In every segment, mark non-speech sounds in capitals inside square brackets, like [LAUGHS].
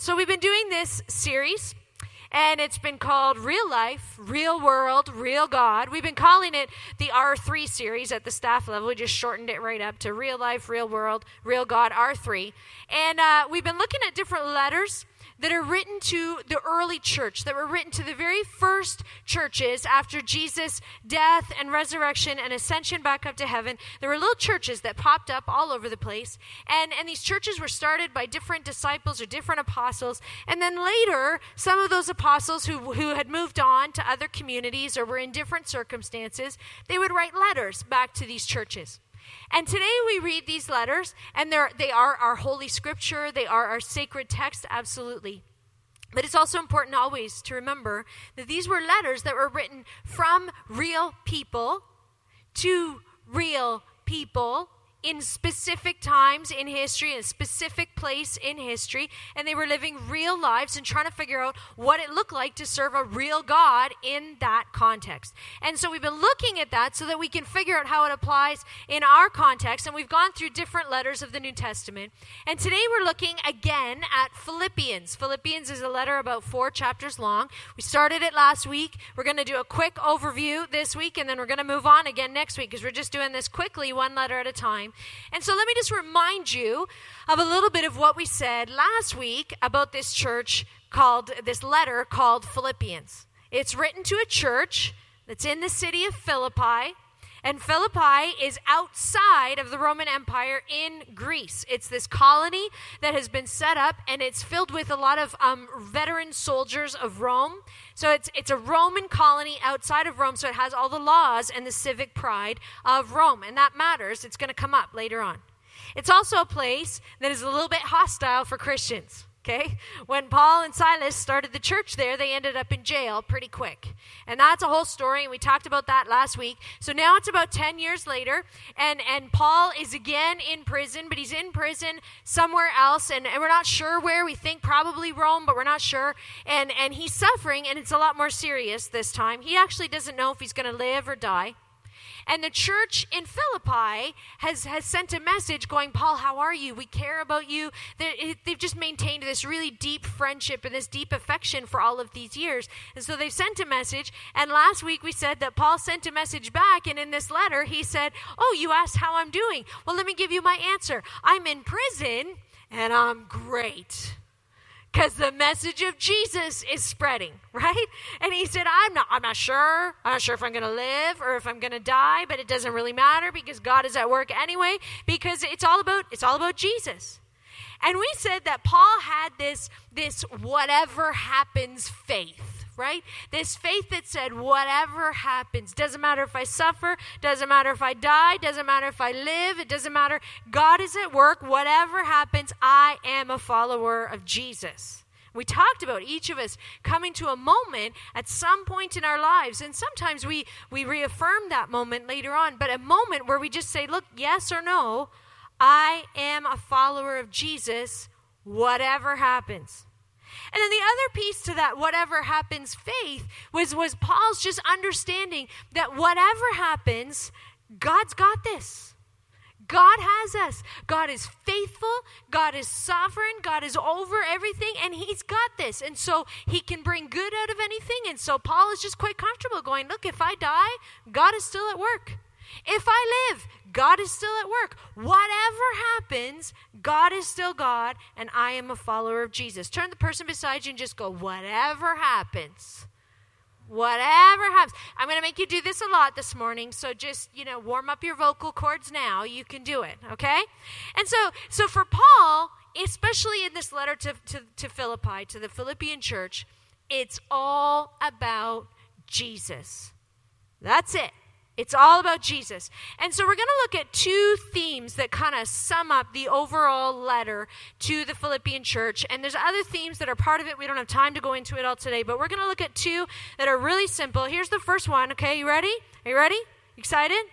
So we've been doing this series and it's been called Real Life, Real World, Real God. We've been calling it the R3 series at the staff level. We just shortened it right up to Real Life, Real World, Real God, R3. And uh, we've been looking at different letters that are written to the early church, that were written to the very first churches after Jesus' death and resurrection and ascension back up to heaven. There were little churches that popped up all over the place. And, and these churches were started by different disciples or different apostles. And then later, some of those apostles who, who had moved on to other communities or were in different circumstances, they would write letters back to these churches. And today we read these letters, and they're, they are our holy scripture, they are our sacred text, absolutely. But it's also important always to remember that these were letters that were written from real people to real people in specific times in history, in a specific place in history, and they were living real lives and trying to figure out what it looked like to serve a real God in that context. And so we've been looking at that so that we can figure out how it applies in our context, and we've gone through different letters of the New Testament. And today we're looking again at Philippians. Philippians is a letter about four chapters long. We started it last week. We're going to do a quick overview this week, and then we're going to move on again next week because we're just doing this quickly, one letter at a time time. And so let me just remind you of a little bit of what we said last week about this church called, this letter called Philippians. It's written to a church that's in the city of Philippi. And Philippi is outside of the Roman Empire in Greece. It's this colony that has been set up, and it's filled with a lot of um, veteran soldiers of Rome. So it's, it's a Roman colony outside of Rome, so it has all the laws and the civic pride of Rome. And that matters. It's going to come up later on. It's also a place that is a little bit hostile for Christians. Okay? When Paul and Silas started the church there, they ended up in jail pretty quick. And that's a whole story, and we talked about that last week. So now it's about 10 years later, and, and Paul is again in prison, but he's in prison somewhere else, and, and we're not sure where. We think probably Rome, but we're not sure. And, and he's suffering, and it's a lot more serious this time. He actually doesn't know if he's going to live or die. And the church in Philippi has, has sent a message going, Paul, how are you? We care about you. They're, they've just maintained this really deep friendship and this deep affection for all of these years. And so they've sent a message. And last week we said that Paul sent a message back. And in this letter, he said, Oh, you asked how I'm doing. Well, let me give you my answer. I'm in prison and I'm great because the message of Jesus is spreading, [LAUGHS] right? And he said, I'm not, I'm not sure. I'm not sure if I'm going to live or if I'm going to die, but it doesn't really matter because God is at work anyway because it's all about, it's all about Jesus. And we said that Paul had this, this whatever happens faith right? This faith that said, whatever happens, doesn't matter if I suffer, doesn't matter if I die, doesn't matter if I live, it doesn't matter. God is at work. Whatever happens, I am a follower of Jesus. We talked about each of us coming to a moment at some point in our lives, and sometimes we, we reaffirm that moment later on, but a moment where we just say, Look, yes or no, I am a follower of Jesus, whatever happens. And then the other piece to that, whatever happens, faith, was, was Paul's just understanding that whatever happens, God's got this. God has us. God is faithful. God is sovereign. God is over everything, and He's got this. And so He can bring good out of anything. And so Paul is just quite comfortable going, Look, if I die, God is still at work. If I live, God is still at work. Whatever happens, God is still God, and I am a follower of Jesus. Turn the person beside you and just go, whatever happens. Whatever happens. I'm going to make you do this a lot this morning, so just, you know, warm up your vocal cords now. You can do it, okay? And so, so for Paul, especially in this letter to, to, to Philippi, to the Philippian church, it's all about Jesus. That's it. It's all about Jesus. And so we're going to look at two themes that kind of sum up the overall letter to the Philippian church. And there's other themes that are part of it. We don't have time to go into it all today, but we're going to look at two that are really simple. Here's the first one. Okay, you ready? Are you ready? Excited?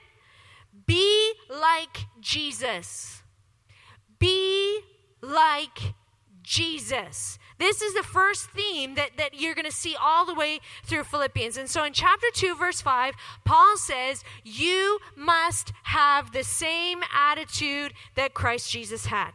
Be like Jesus. Be like Jesus. This is the first theme that, that you're going to see all the way through Philippians. And so in chapter 2, verse 5, Paul says, You must have the same attitude that Christ Jesus had.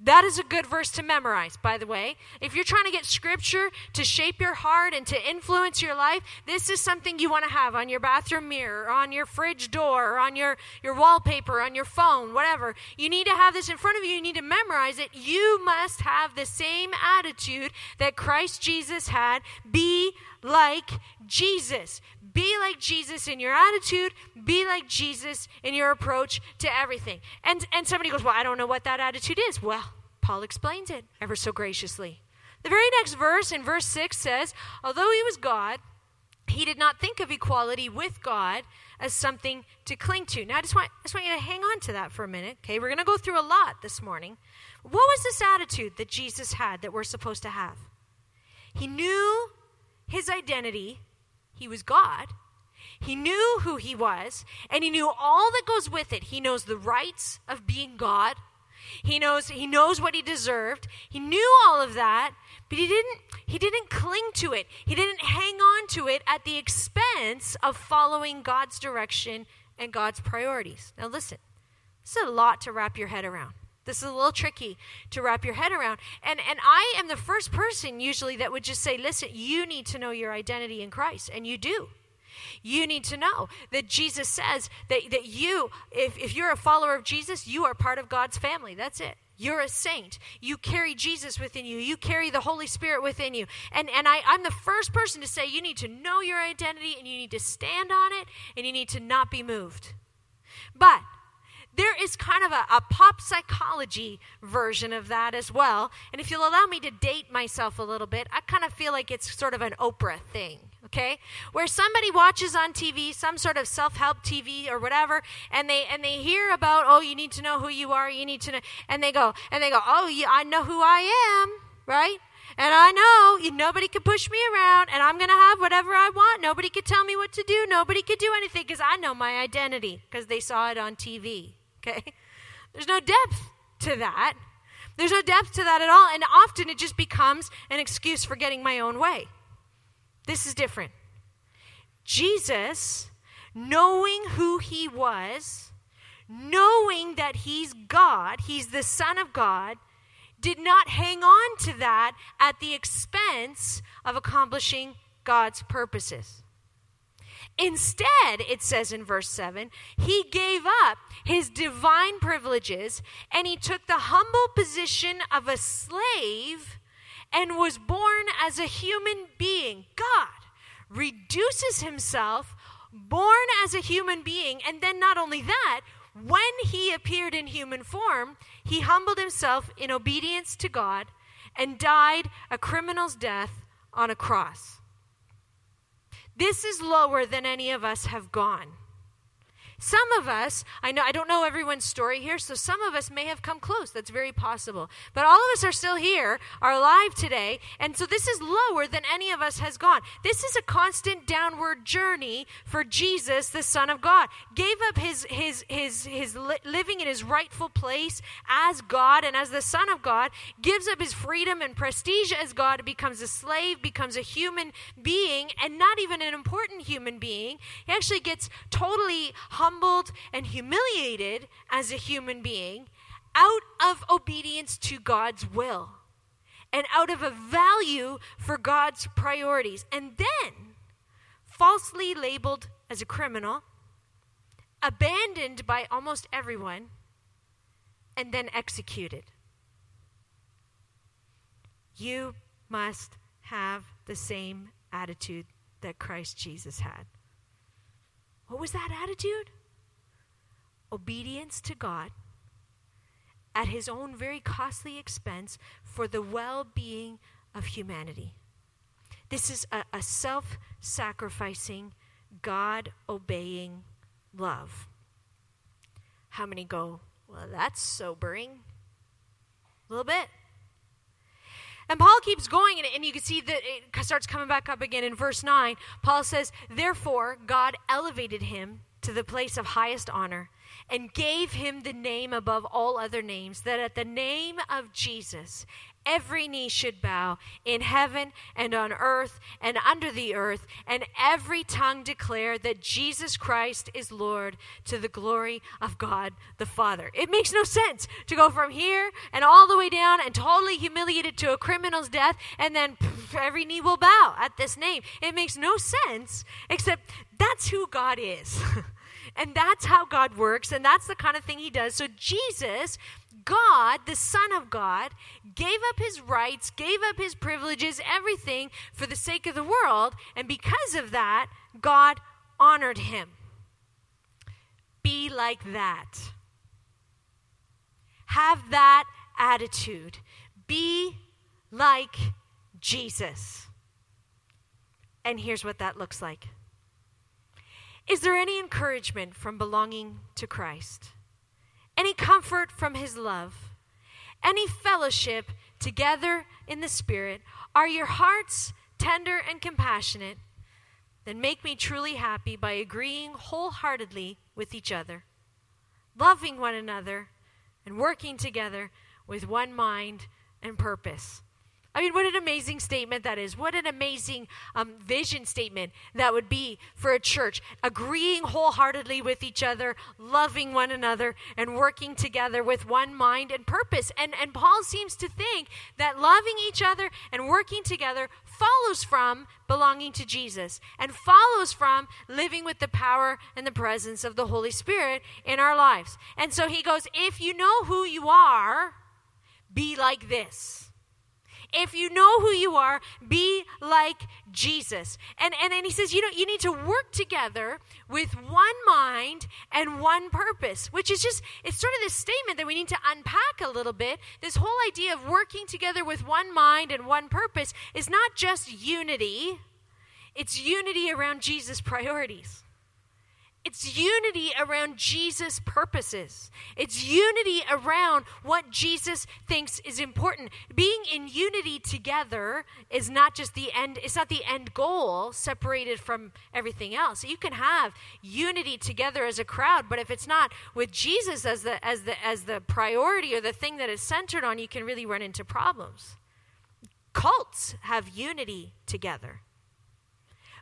That is a good verse to memorize, by the way. If you're trying to get scripture to shape your heart and to influence your life, this is something you want to have on your bathroom mirror, on your fridge door, or on your, your wallpaper, on your phone, whatever. You need to have this in front of you. You need to memorize it. You must have the same attitude that Christ Jesus had. Be like Jesus. Be like Jesus in your attitude. Be like Jesus in your approach to everything. And, and somebody goes, Well, I don't know what that attitude is. Well, Paul explains it ever so graciously. The very next verse, in verse 6, says, Although he was God, he did not think of equality with God as something to cling to. Now, I just want, I just want you to hang on to that for a minute, okay? We're going to go through a lot this morning. What was this attitude that Jesus had that we're supposed to have? He knew his identity, he was God. He knew who he was, and he knew all that goes with it. He knows the rights of being God. He knows he knows what he deserved. He knew all of that, but he didn't he didn't cling to it. He didn't hang on to it at the expense of following God's direction and God's priorities. Now listen. This is a lot to wrap your head around. This is a little tricky to wrap your head around. And, and I am the first person usually that would just say, listen, you need to know your identity in Christ. And you do. You need to know that Jesus says that, that you, if, if you're a follower of Jesus, you are part of God's family. That's it. You're a saint. You carry Jesus within you. You carry the Holy Spirit within you. And, and I, I'm the first person to say you need to know your identity and you need to stand on it and you need to not be moved. But there is kind of a, a, pop psychology version of that as well. And if you'll allow me to date myself a little bit, I kind of feel like it's sort of an Oprah thing, okay? Where somebody watches on TV, some sort of self-help TV or whatever, and they and they hear about, oh, you need to know who you are, you need to know, and they go and they go, oh, yeah, I know who I am, right? And I know you, nobody can push me around, and I'm going to have whatever I want. Nobody can tell me what to do. Nobody can do anything because I know my identity because they saw it on TV. Okay? There's no depth to that. There's no depth to that at all. And often it just becomes an excuse for getting my own way. This is different. Jesus, knowing who he was, knowing that he's God, he's the Son of God, did not hang on to that at the expense of accomplishing God's purposes. Instead, it says in verse 7, he gave up his divine privileges and he took the humble position of a slave and was born as a human being. God reduces himself, born as a human being, and then not only that, when he appeared in human form, he humbled himself in obedience to God and died a criminal's death on a cross. This is lower than any of us have gone. Some of us, I know I don't know everyone's story here, so some of us may have come close. That's very possible. But all of us are still here, are alive today, and so this is lower than any of us has gone. This is a constant downward journey for Jesus, the Son of God. Gave up his his his his li- living in his rightful place as God and as the Son of God, gives up his freedom and prestige as God, becomes a slave, becomes a human being, and not even an important human being. He actually gets totally humbled and humiliated as a human being out of obedience to God's will and out of a value for God's priorities. And then falsely labeled as a criminal, abandoned by almost everyone, and then executed. You must have the same attitude that Christ Jesus had. What was that attitude? Obedience to God at his own very costly expense for the well being of humanity. This is a, a self sacrificing, God obeying love. How many go, well, that's sobering? A little bit. And Paul keeps going, and, and, you can see that it starts coming back up again in verse 9. Paul says, Therefore, God elevated him to the place of highest honor and gave him the name above all other names, that at the name of Jesus, every knee should bow in heaven and on earth and under the earth, and every tongue declare that Jesus Christ is Lord to the glory of God the Father. It makes no sense to go from here and all the way down and totally humiliated to a criminal's death, and then pff, every knee will bow at this name. It makes no sense, except that's who God is. [LAUGHS] And that's how God works, and that's the kind of thing He does. So, Jesus, God, the Son of God, gave up His rights, gave up His privileges, everything for the sake of the world. And because of that, God honored Him. Be like that. Have that attitude. Be like Jesus. And here's what that looks like. Is there any encouragement from belonging to Christ? Any comfort from His love? Any fellowship together in the Spirit? Are your hearts tender and compassionate? Then make me truly happy by agreeing wholeheartedly with each other, loving one another, and working together with one mind and purpose. I mean, what an amazing statement that is. What an amazing um, vision statement that would be for a church. Agreeing wholeheartedly with each other, loving one another, and working together with one mind and purpose. And, and Paul seems to think that loving each other and working together follows from belonging to Jesus and follows from living with the power and the presence of the Holy Spirit in our lives. And so he goes, If you know who you are, be like this. If you know who you are, be like Jesus. And, and then he says, you know, you need to work together with one mind and one purpose, which is just, it's sort of this statement that we need to unpack a little bit. This whole idea of working together with one mind and one purpose is not just unity, it's unity around Jesus' priorities. It's unity around Jesus' purposes. It's unity around what Jesus thinks is important. Being in unity together is not just the end, it's not the end goal separated from everything else. You can have unity together as a crowd, but if it's not with Jesus as the as the as the priority or the thing that is centered on, you can really run into problems. Cults have unity together.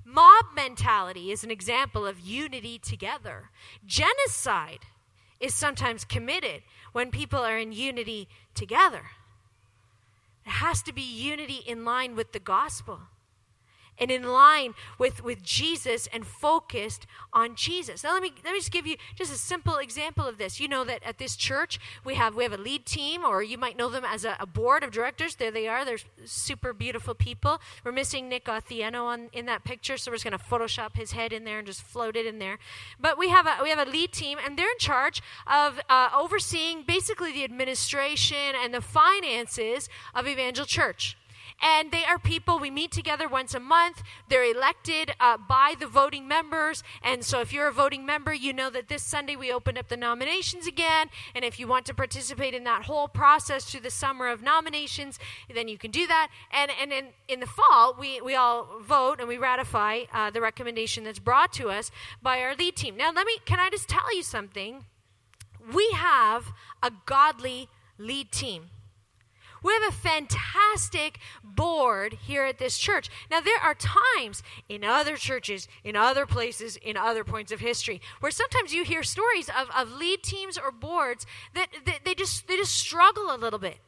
Mob mentality is an example of unity together. Genocide is sometimes committed when people are in unity together. It has to be unity in line with the gospel and in line with, with Jesus and focused on Jesus. Now let me let me just give you just a simple example of this. You know that at this church we have we have a lead team, or you might know them as a, a board of directors. There they are. They're super beautiful people. We're missing Nick Othieno on in that picture, so we're just to Photoshop his head in there and just float it in there. But we have a we have a lead team, and they're in charge of uh, overseeing basically the administration and the finances of Evangel Church. And they are people, we meet together once a month. They're elected uh, by the voting members. And so if you're a voting member, you know that this Sunday we opened up the nominations again. And if you want to participate in that whole process through the summer of nominations, then you can do that. And, and in, in the fall, we, we all vote and we ratify uh, the recommendation that's brought to us by our lead team. Now, let me, can I just tell you something? We have a godly lead team. We have a fantastic board here at this church. Now, there are times in other churches, in other places, in other points of history, where sometimes you hear stories of, of lead teams or boards that, that they just they just struggle a little bit.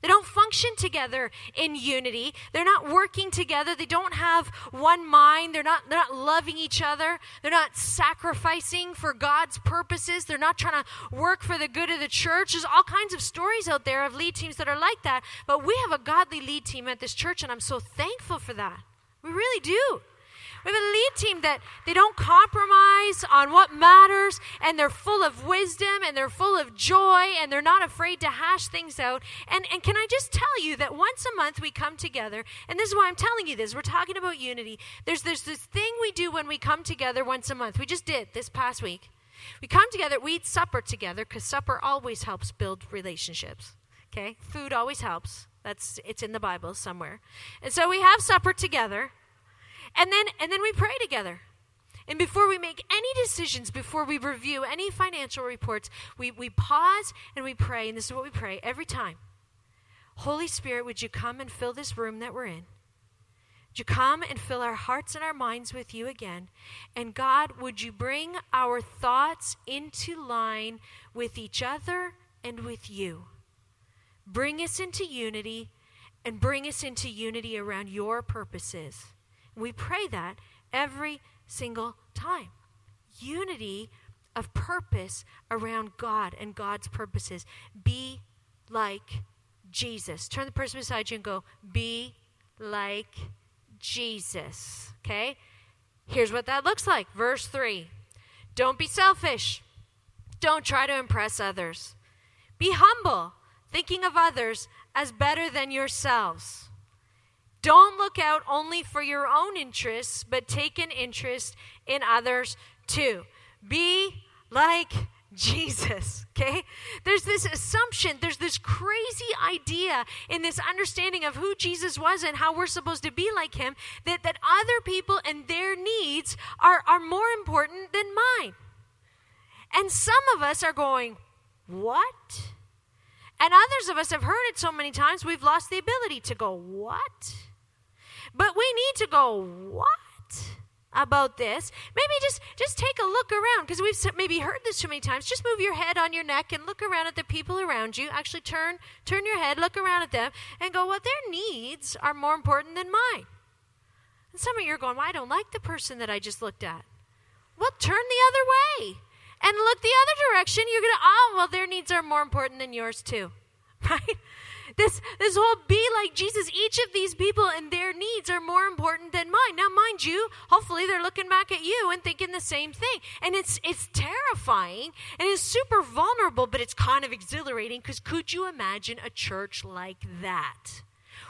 They don't function together in unity. They're not working together. They don't have one mind. They're not, they're not loving each other. They're not sacrificing for God's purposes. They're not trying to work for the good of the church. There's all kinds of stories out there of lead teams that are like that. But we have a godly lead team at this church, and I'm so thankful for that. We really do. We have a lead team that they don't compromise on what matters and they're full of wisdom and they're full of joy and they're not afraid to hash things out. And, and can I just tell you that once a month we come together, and this is why I'm telling you this, we're talking about unity. There's, there's this thing we do when we come together once a month. We just did this past week. We come together, we eat supper together because supper always helps build relationships. Okay? Food always helps. That's it's in the Bible somewhere. And so we have supper together. And then and then we pray together. And before we make any decisions, before we review any financial reports, we, we pause and we pray. And this is what we pray every time Holy Spirit, would you come and fill this room that we're in? Would you come and fill our hearts and our minds with you again? And God, would you bring our thoughts into line with each other and with you? Bring us into unity and bring us into unity around your purposes. We pray that every single time. Unity of purpose around God and God's purposes. Be like Jesus. Turn the person beside you and go, Be like Jesus. Okay? Here's what that looks like. Verse 3 Don't be selfish. Don't try to impress others. Be humble, thinking of others as better than yourselves. Don't look out only for your own interests, but take an interest in others too. Be like Jesus, [LAUGHS] okay? There's this assumption, there's this crazy idea in this understanding of who Jesus was and how we're supposed to be like him that, that other people and their needs are, are more important than mine. And some of us are going, What? And others of us have heard it so many times we've lost the ability to go, What? But we need to go, What? about this? Maybe just just take a look around because we've maybe heard this too many times. Just move your head on your neck and look around at the people around you. Actually turn turn your head look around at them and go well their needs are more important than mine. And some of you are going well i don't like the person that i just looked at. Well turn the other way and look the other direction. You're gonna oh well their needs are more important than yours too. [LAUGHS] Right this, this whole be like Jesus, each of these people and their needs are more important than mine. Now, mind you, hopefully they're looking back at you and thinking the same thing. And it's, it's terrifying and it's super vulnerable, but it's kind of exhilarating because could you imagine a church like that?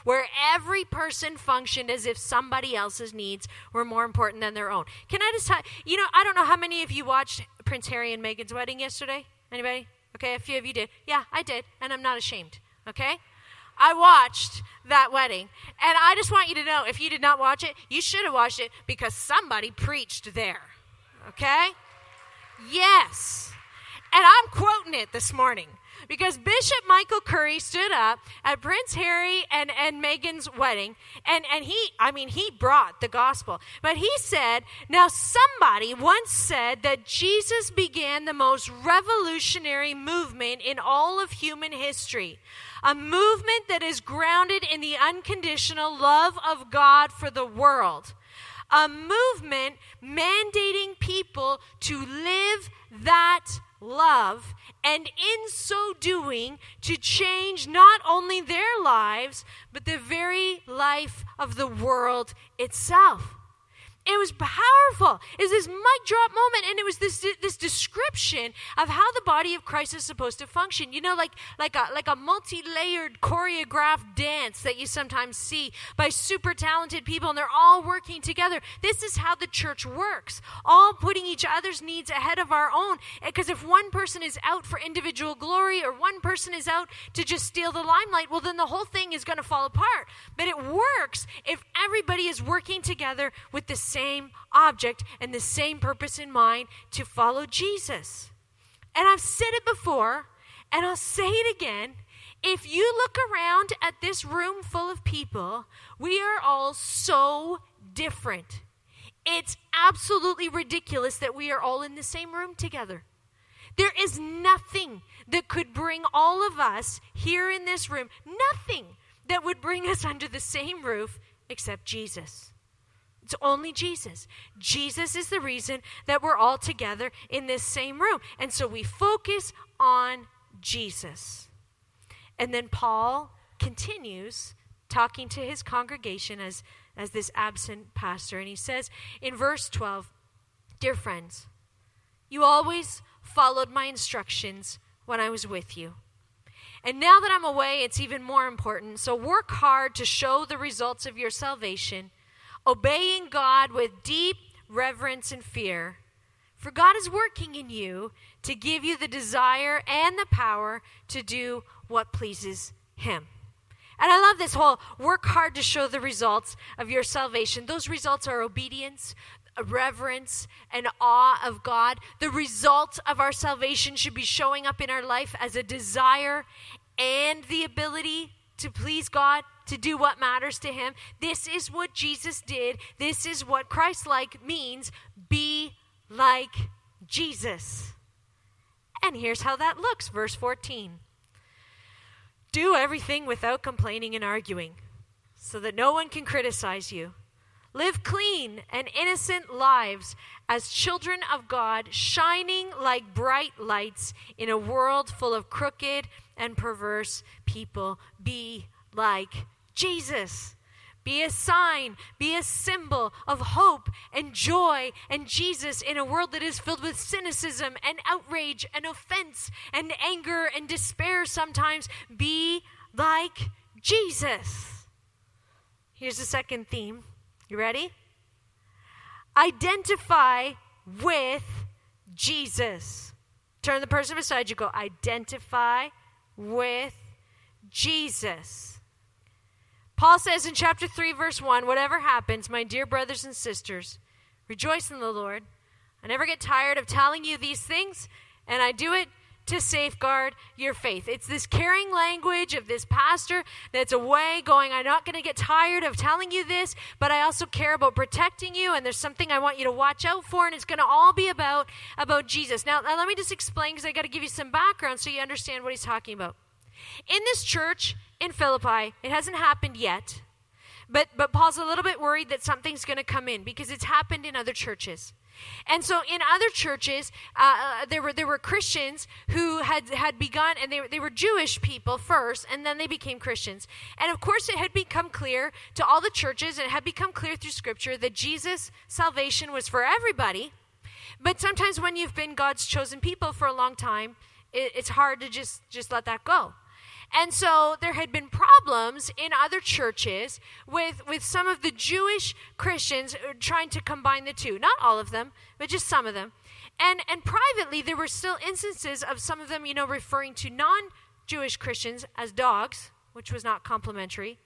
Where every person functioned as if somebody else's needs were more important than their own. Can I just you know, I don't know how many of you watched Prince Harry and Meghan's wedding yesterday? Anybody? Okay, a few of you did. Yeah, I did, and I'm not ashamed. Okay? I watched that wedding. And I just want you to know if you did not watch it, you should have watched it because somebody preached there. Okay? Yes. And I'm quoting it this morning because Bishop Michael Curry stood up at Prince Harry and, and Meghan's wedding, and, and he, I mean, he brought the gospel. But he said, now somebody once said that Jesus began the most revolutionary movement in all of human history a movement that is grounded in the unconditional love of God for the world, a movement mandating people to live that love, and in so doing, to change not only their lives, but the very life of the world itself it was powerful. It was this mic drop moment, and it was this this description of how the body of Christ is supposed to function. You know, like like a like a multi-layered choreographed dance that you sometimes see by super talented people, and they're all working together. This is how the church works, all putting each other's needs ahead of our own. Because if one person is out for individual glory, or one person is out to just steal the limelight, well, then the whole thing is going to fall apart. But it works if everybody is working together with the same same object and the same purpose in mind to follow Jesus. And I've said it before, and I'll say it again. If you look around at this room full of people, we are all so different. It's absolutely ridiculous that we are all in the same room together. There is nothing that could bring all of us here in this room, nothing that would bring us [LAUGHS] under the same roof except Jesus. It's only Jesus. Jesus is the reason that we're all together in this same room. And so we focus on Jesus. And then Paul continues talking to his congregation as, as this absent pastor. And he says in verse 12 Dear friends, you always followed my instructions when I was with you. And now that I'm away, it's even more important. So work hard to show the results of your salvation obeying God with deep reverence and fear. For God is working in you to give you the desire and the power to do what pleases Him. And I love this whole work hard to show the results of your salvation. Those results are obedience, reverence, and awe of God. The results of our salvation should be showing up in our life as a desire and the ability to please God, to do what matters to Him. This is what Jesus did. This is what Christ like means. Be like Jesus. And here's how that looks verse 14. Do everything without complaining and arguing, so that no one can criticize you. Live clean and innocent lives as children of God, shining like bright lights in a world full of crooked and perverse people. Be like Jesus. Be a sign, be a symbol of hope and joy and Jesus in a world that is filled with cynicism and outrage and offense and anger and despair sometimes. Be like Jesus. Here's the second theme. You ready? Identify with Jesus. Turn the person beside you, go, identify with Jesus. Paul says in chapter 3, verse 1 Whatever happens, my dear brothers and sisters, rejoice in the Lord. I never get tired of telling you these things, and I do it to safeguard your faith. It's this caring language of this pastor that's away going, I'm not going to get tired of telling you this, but I also care about protecting you, and there's something I want you to watch out for, and it's going to all be about, about Jesus. Now, now let me just explain because I got to give you some background so you understand what he's talking about. In this church in Philippi, it hasn't happened yet. But, but Paul's a little bit worried that something's going to come in because it's happened in other churches. And so in other churches, uh, uh, there were there were Christians who had had begun, and they, they were Jewish people first, and then they became Christians. And of course, it had become clear to all the churches, and it had become clear through Scripture that Jesus' salvation was for everybody. But sometimes when you've been God's chosen people for a long time, it, it's hard to just just let that go. And so there had been problems in other churches with, with some of the Jewish Christians uh, trying to combine the two. Not all of them, but just some of them. And, and privately, there were still instances of some of them, you know, referring to non Jewish Christians as dogs, which was not complimentary.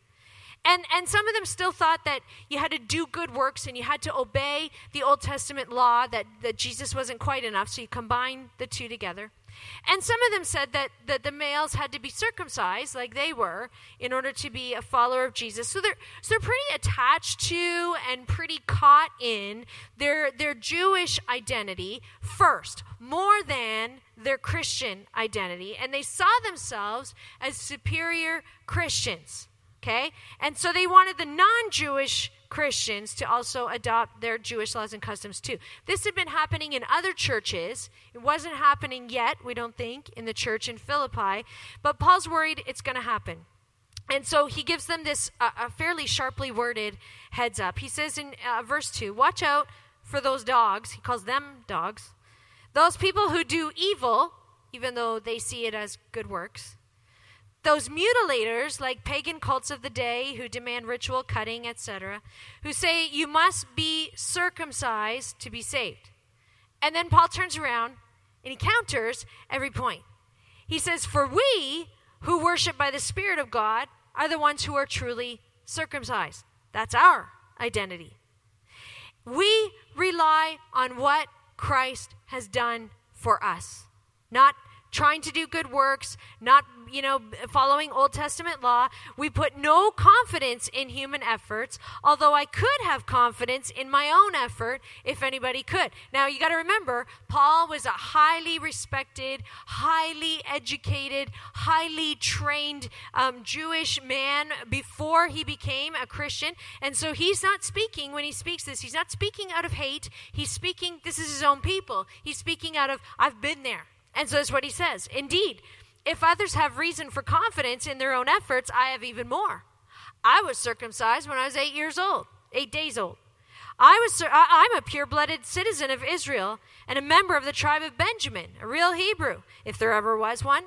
And, and some of them still thought that you had to do good works and you had to obey the Old Testament law, that, that Jesus wasn't quite enough, so you combine the two together. And some of them said that, that the males had to be circumcised, like they were, in order to be a follower of Jesus. So they're, so they're pretty attached to and pretty caught in their, their Jewish identity first, more than their Christian identity. And they saw themselves as superior Christians. Okay? And so they wanted the non Jewish Christians to also adopt their Jewish laws and customs too. This had been happening in other churches. It wasn't happening yet, we don't think, in the church in Philippi, but Paul's worried it's going to happen. And so he gives them this uh, a fairly sharply worded heads up. He says in uh, verse 2 Watch out for those dogs. He calls them dogs. Those people who do evil, even though they see it as good works those mutilators, like pagan cults of the day who demand ritual cutting, etc., who say you must be circumcised to be saved. And then Paul turns around and he counters every point. He says, For we who worship by the Spirit of God are the ones who are truly circumcised. That's our identity. We rely on what Christ has done for us, not trying to do good works, not you know, following Old Testament law. We put no confidence in human efforts, although I could have confidence in my own effort if anybody could. Now, you got to remember, Paul was a highly respected, highly educated, highly trained um, Jewish man before he became a Christian. And so he's not speaking, when he speaks this, he's not speaking out of hate. He's speaking, this is his own people. He's speaking out of, I've been there. And so that's what he says. Indeed, if others have reason for confidence in their own efforts, I have even more. I was circumcised when I was eight years old, eight days old. I was, I'm a pure blooded citizen of Israel and a member of the tribe of Benjamin, a real Hebrew, if there ever was one.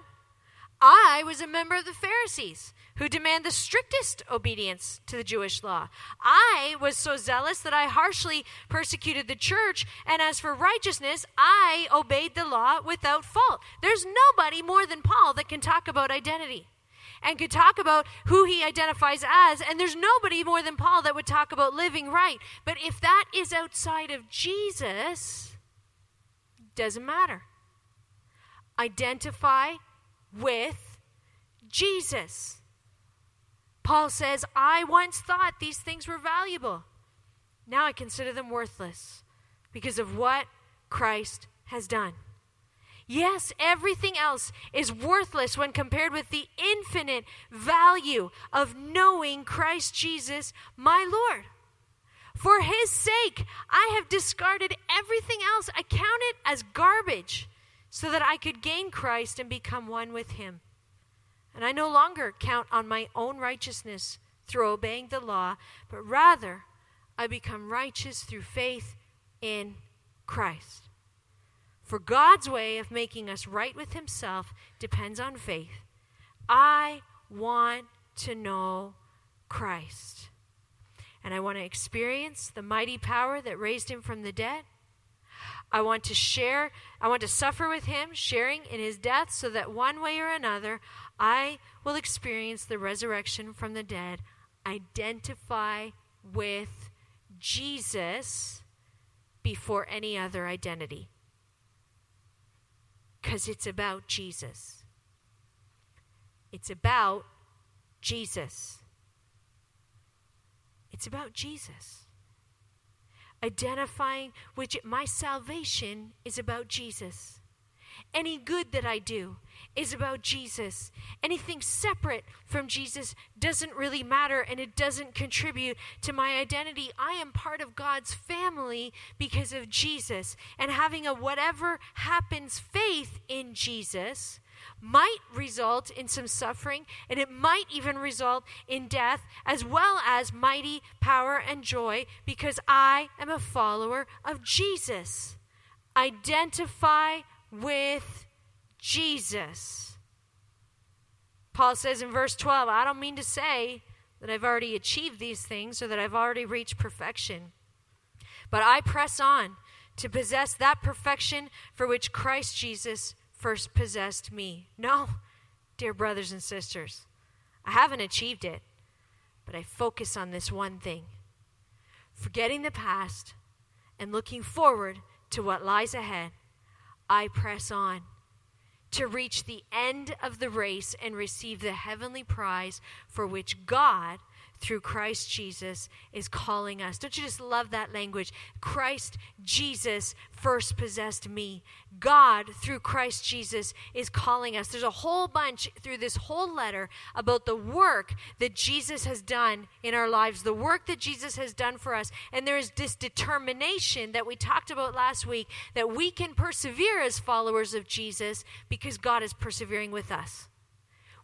I was a member of the Pharisees who demand the strictest obedience to the Jewish law. I was so zealous that I harshly persecuted the church, and as for righteousness, I obeyed the law without fault. There's nobody more than Paul that can talk about identity and could talk about who he identifies as, and there's nobody more than Paul that would talk about living right. But if that is outside of Jesus, doesn't matter. Identify with Jesus. Paul says, I once thought these things were valuable. Now I consider them worthless because of what Christ has done. Yes, everything else is worthless when compared with the infinite value of knowing Christ Jesus, my Lord. For his sake, I have discarded everything else. I count it as garbage so that I could gain Christ and become one with him. And I no longer count on my own righteousness through obeying the law, but rather I become righteous through faith in Christ. For God's way of making us right with Himself depends on faith. I want to know Christ. And I want to experience the mighty power that raised Him from the dead. I want to share, I want to suffer with Him, sharing in His death, so that one way or another I will experience the resurrection from the dead. Identify with Jesus before any other identity because it's about Jesus. It's about Jesus. It's about Jesus. Identifying which my salvation is about Jesus. Any good that I do is about Jesus. Anything separate from Jesus doesn't really matter and it doesn't contribute to my identity. I am part of God's family because of Jesus. And having a whatever happens faith in Jesus might result in some suffering and it might even result in death as well as mighty power and joy because I am a follower of Jesus. Identify with Jesus. Paul says in verse 12, I don't mean to say that I've already achieved these things or that I've already reached perfection, but I press on to possess that perfection for which Christ Jesus first possessed me. No, dear brothers and sisters, I haven't achieved it, but I focus on this one thing forgetting the past and looking forward to what lies ahead. I press on to reach the end of the race and receive the heavenly prize for which God through Christ Jesus is calling us. Don't you just love that language? Christ Jesus first possessed me. God, through Christ Jesus, is calling us. There's a whole bunch through this whole letter about the work that Jesus has done in our lives, the work that Jesus has done for us. And there is this determination that we talked about last week that we can persevere as followers of Jesus because God is persevering with us.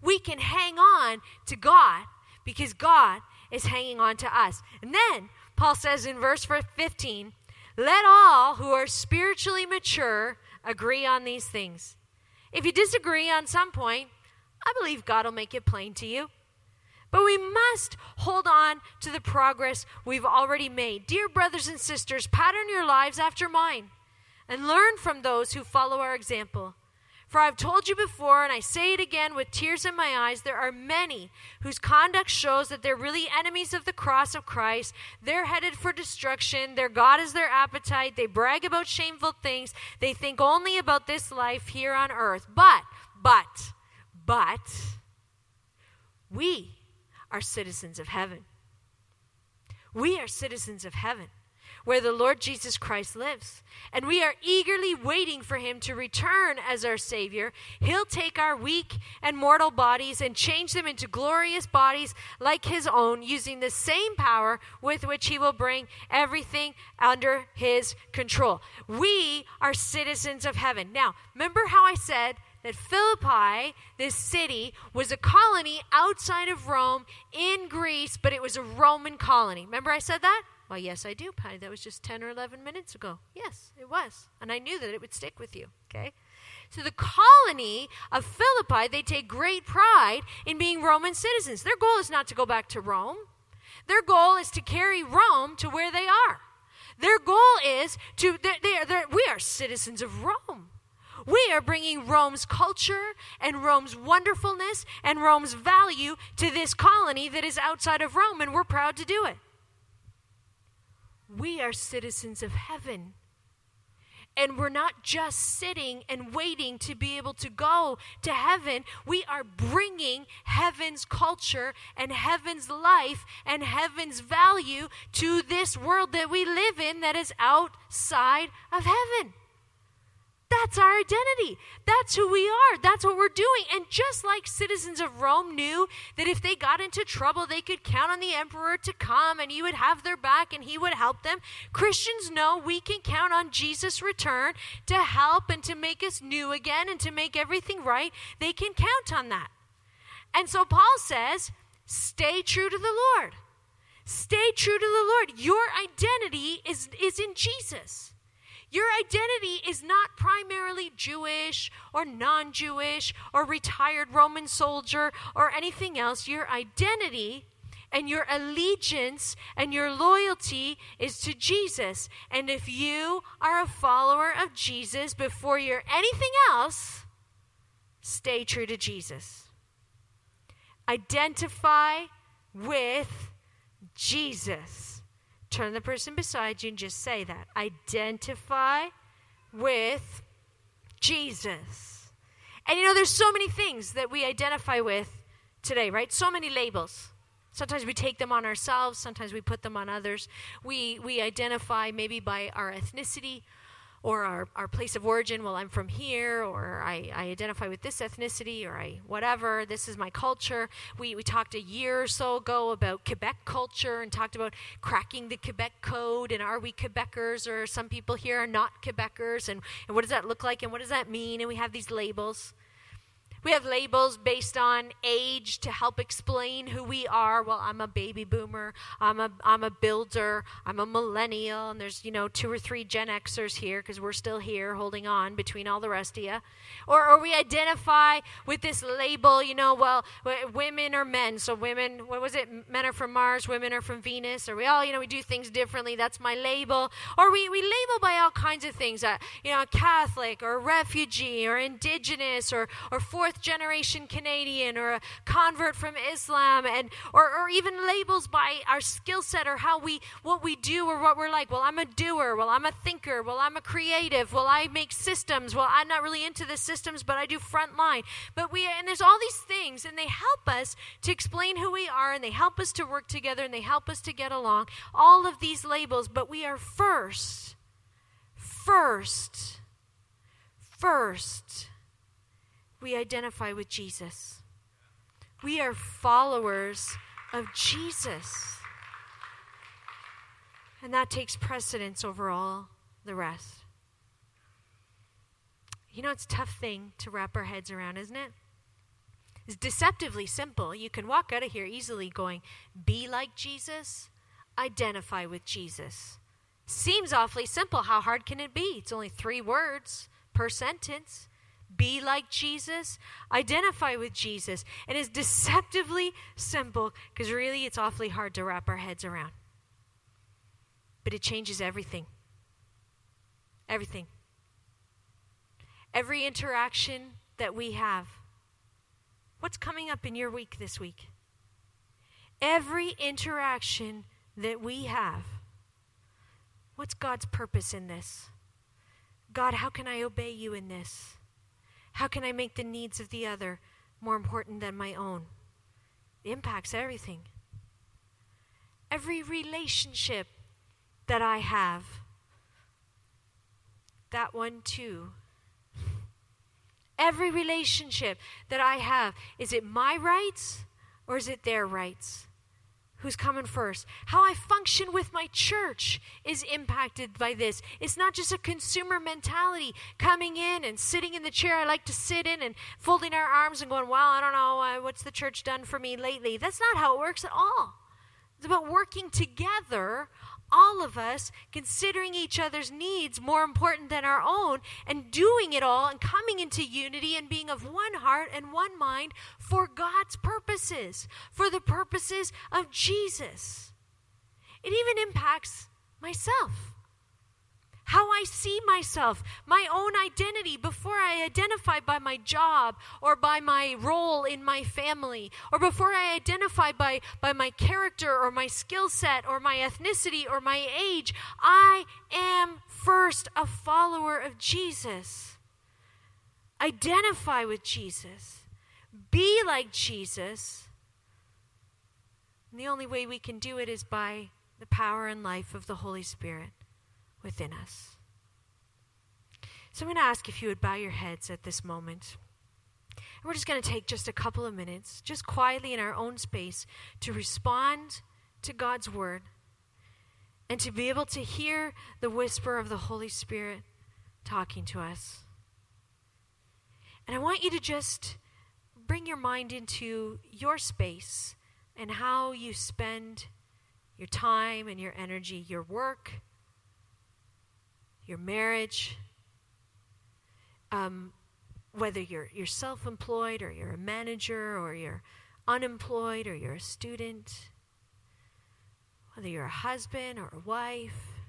We can hang on to God because God is hanging on to us. And then Paul says in verse 15, let all who are spiritually mature agree on these things. If you disagree on some point, I believe God will make it plain to you. But we must hold on to the progress we've already made. Dear brothers and sisters, pattern your lives after mine and learn from those who follow our example. For I've told you before, and I say it again with tears in my eyes, there are many whose conduct shows that they're really enemies of the cross of Christ. They're headed for destruction. Their God is their appetite. They brag about shameful things. They think only about this life here on earth. But, but, but, we are citizens of heaven. We are citizens of heaven where the Lord Jesus Christ lives. And we are eagerly waiting for him to return as our Savior. He'll take our weak and mortal bodies and change them into glorious bodies like his own, using the same power with which he will bring everything under his control. We are citizens of heaven. Now, remember how I said that Philippi, this city, was a colony outside of Rome in Greece, but it was a Roman colony. Remember I said that? Well, yes, I do, Patty. That was just 10 or 11 minutes ago. Yes, it was. And I knew that it would stick with you, okay? So the colony of Philippi, they take great pride in being Roman citizens. Their goal is not to go back to Rome. Their goal is to carry Rome to where they are. Their goal is to, they're, they're, they're, we are citizens of Rome. We are bringing Rome's culture and Rome's wonderfulness and Rome's value to this colony that is outside of Rome, and we're proud to do it. We are citizens of heaven. And we're not just sitting and waiting to be able to go to heaven. We are bringing heaven's culture and heaven's life and heaven's value to this world that we live in that is outside of heaven. That's our identity. That's who we are. That's what we're doing. And just like citizens of Rome knew that if they got into trouble, they could count on the emperor to come and he would have their back and he would help them, Christians know we can count on Jesus' return to help and to make us new again and to make everything right. They can count on that. And so Paul says, stay true to the Lord. Stay true to the Lord. Your identity is, is in Jesus. Your identity is not primarily Jewish or non Jewish or retired Roman soldier or anything else. Your identity and your allegiance and your loyalty is to Jesus. And if you are a follower of Jesus before you're anything else, stay true to Jesus. Identify with Jesus turn the person beside you and just say that. Identify with Jesus. And you know, there's so many things that we identify with today, right? So many labels. Sometimes we take them on ourselves, sometimes we put them on others. We, we identify maybe by our ethnicity or our, our place of origin, well, I'm from here, or I, I identify with this ethnicity, or I whatever, this is my culture. We, we talked a year or so ago about Quebec culture and talked about cracking the Quebec code, and are we Quebecers, or some people here are not Quebecers, and, and what does that look like, and what does that mean? And we have these labels. We have labels based on age to help explain who we are. Well, I'm a baby boomer. I'm a I'm a builder. I'm a millennial, and there's you know two or three Gen Xers here because we're still here, holding on between all the rest of you. Or or we identify with this label. You know, well, women or men. So women, what was it? Men are from Mars. Women are from Venus. Or we all you know we do things differently. That's my label. Or we we label by all kinds of things. Uh, you know, Catholic or refugee or indigenous or or fourth fourth generation Canadian or a convert from Islam and or, or even labels by our skill set or how we what we do or what we're like. Well, I'm a doer. Well, I'm a thinker. Well, I'm a creative. Well, I make systems. Well, I'm not really into the systems, but I do frontline. But we and there's all these things and they help us to explain who we are and they help us to work together and they help us to get along. All of these labels, but we are first first first we identify with Jesus. We are followers of Jesus. And that takes precedence over all the rest. You know, it's a tough thing to wrap our heads around, isn't it? It's deceptively simple. You can walk out of here easily going, be like Jesus, identify with Jesus. Seems awfully simple. How hard can it be? It's only three words per sentence be like Jesus, identify with Jesus. And it's deceptively simple because really it's awfully hard to wrap our heads around. But it changes everything. Everything. Every interaction that we have. What's coming up in your week this week? Every interaction that we have. What's God's purpose in this? God, how can I obey you in this? How can I make the needs of the other more important than my own? It impacts everything. Every relationship that I have, that one too. Every relationship that I have, is it my rights or is it their rights? Who's coming first. How I function with my church is impacted by this. It's not just a consumer mentality coming in and sitting in the chair I like to sit in and folding our arms and going, well, I don't know, uh, what's the church done for me lately? That's not how it works at all. It's about working together all of us considering each other's needs more important than our own and doing it all and coming into unity and being of one heart and one mind for God's purposes, for the purposes of Jesus. It even impacts myself. How I see myself, my own identity before I identify by my job or by my role in my family, or before I identify by, by my character or my skill set or my ethnicity or my age. I am first a follower of Jesus. Identify with Jesus. Be like Jesus. And the only way we can do it is by the power and life of the Holy Spirit within us. So I'm going to ask if you would bow your heads at this moment. And we're just going to take just a couple of minutes, just quietly in our own space, to respond to God's word and to be able to hear the whisper of the Holy Spirit talking to us. And I want you to just bring your mind into your space and how you spend your time and your energy, your work, your marriage, um, whether you're, you're self employed or you're a manager or you're unemployed or you're a student, whether you're a husband or a wife,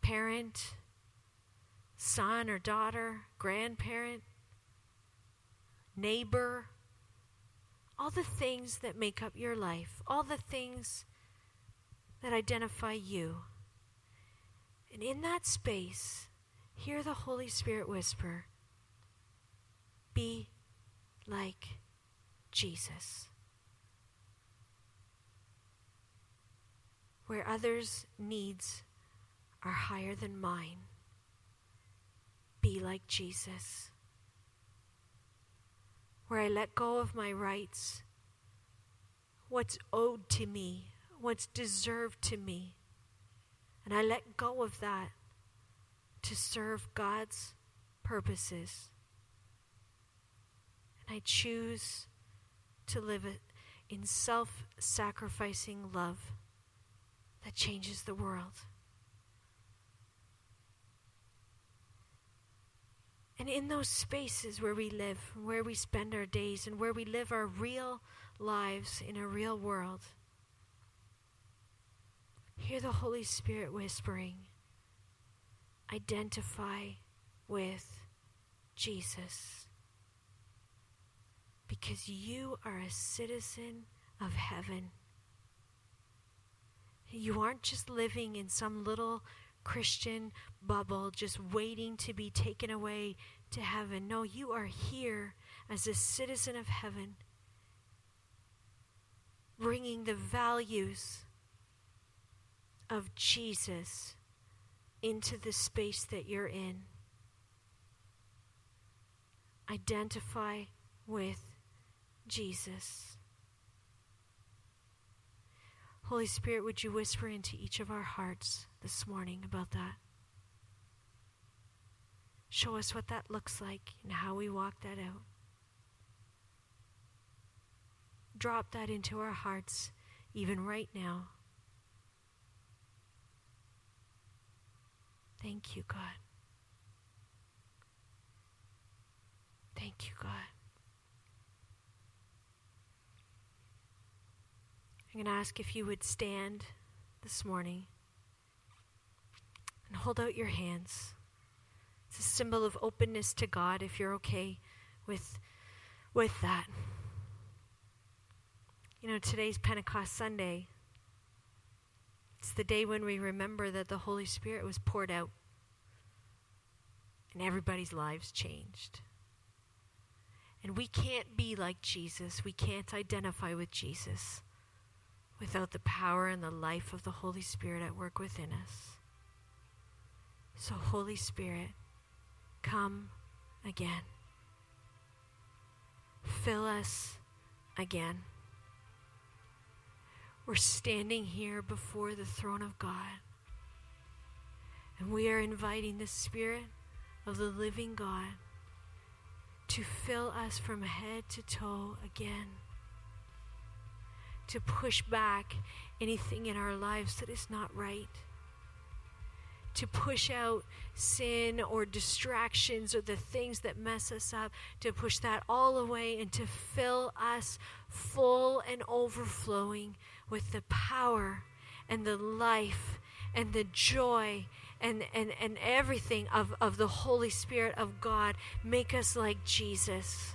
parent, son or daughter, grandparent, neighbor, all the things that make up your life, all the things that identify you. And in that space, hear the Holy Spirit whisper Be like Jesus. Where others' needs are higher than mine, be like Jesus. Where I let go of my rights, what's owed to me, what's deserved to me, and I let go of that to serve God's purposes. And I choose to live in self sacrificing love that changes the world. And in those spaces where we live, where we spend our days, and where we live our real lives in a real world, hear the Holy Spirit whispering identify with Jesus. Because you are a citizen of heaven. You aren't just living in some little Christian bubble, just waiting to be taken away to heaven. No, you are here as a citizen of heaven, bringing the values of Jesus into the space that you're in. Identify with Jesus. Holy Spirit, would you whisper into each of our hearts this morning about that? Show us what that looks like and how we walk that out. Drop that into our hearts even right now. Thank you, God. Thank you, God. I'm going to ask if you would stand this morning and hold out your hands. It's a symbol of openness to God if you're okay with with that. You know, today's Pentecost Sunday. It's the day when we remember that the Holy Spirit was poured out and everybody's lives changed. And we can't be like Jesus. We can't identify with Jesus without the power and the life of the Holy Spirit at work within us. So, Holy Spirit, come again. Fill us again. We're standing here before the throne of God. And we are inviting the Spirit of the living God to fill us from head to toe again. To push back anything in our lives that is not right. To push out sin or distractions or the things that mess us up, to push that all away and to fill us full and overflowing with the power and the life and the joy and, and, and everything of, of the Holy Spirit of God. Make us like Jesus.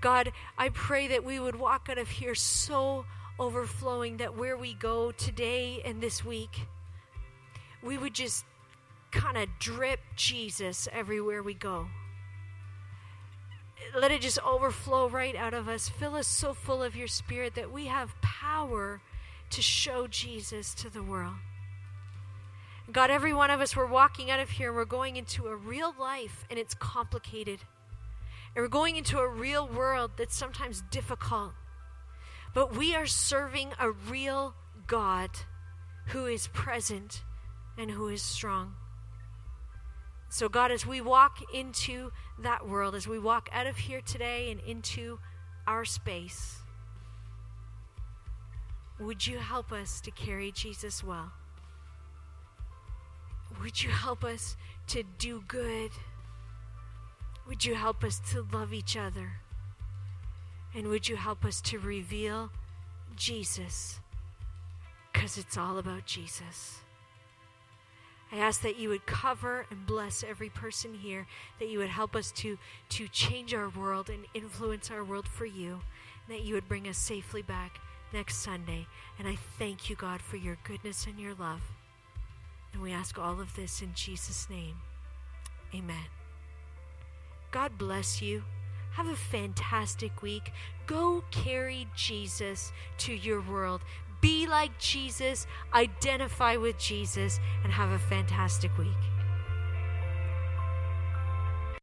God, I pray that we would walk out of here so overflowing that where we go today and this week, we would just kind of drip Jesus everywhere we go. Let it just overflow right out of us. Fill us so full of your spirit that we have power to show Jesus to the world. God, every one of us, we're walking out of here and we're going into a real life and it's complicated. And we're going into a real world that's sometimes difficult. But we are serving a real God who is present and who is strong. So, God, as we walk into that world, as we walk out of here today and into our space, would you help us to carry Jesus well? Would you help us to do good? Would you help us to love each other? And would you help us to reveal Jesus? Because it's all about Jesus. I ask that you would cover and bless every person here, that you would help us to, to change our world and influence our world for you, and that you would bring us safely back next Sunday. And I thank you, God, for your goodness and your love. And we ask all of this in Jesus' name. Amen. God bless you. Have a fantastic week. Go carry Jesus to your world. Be like Jesus, identify with Jesus, and have a fantastic week.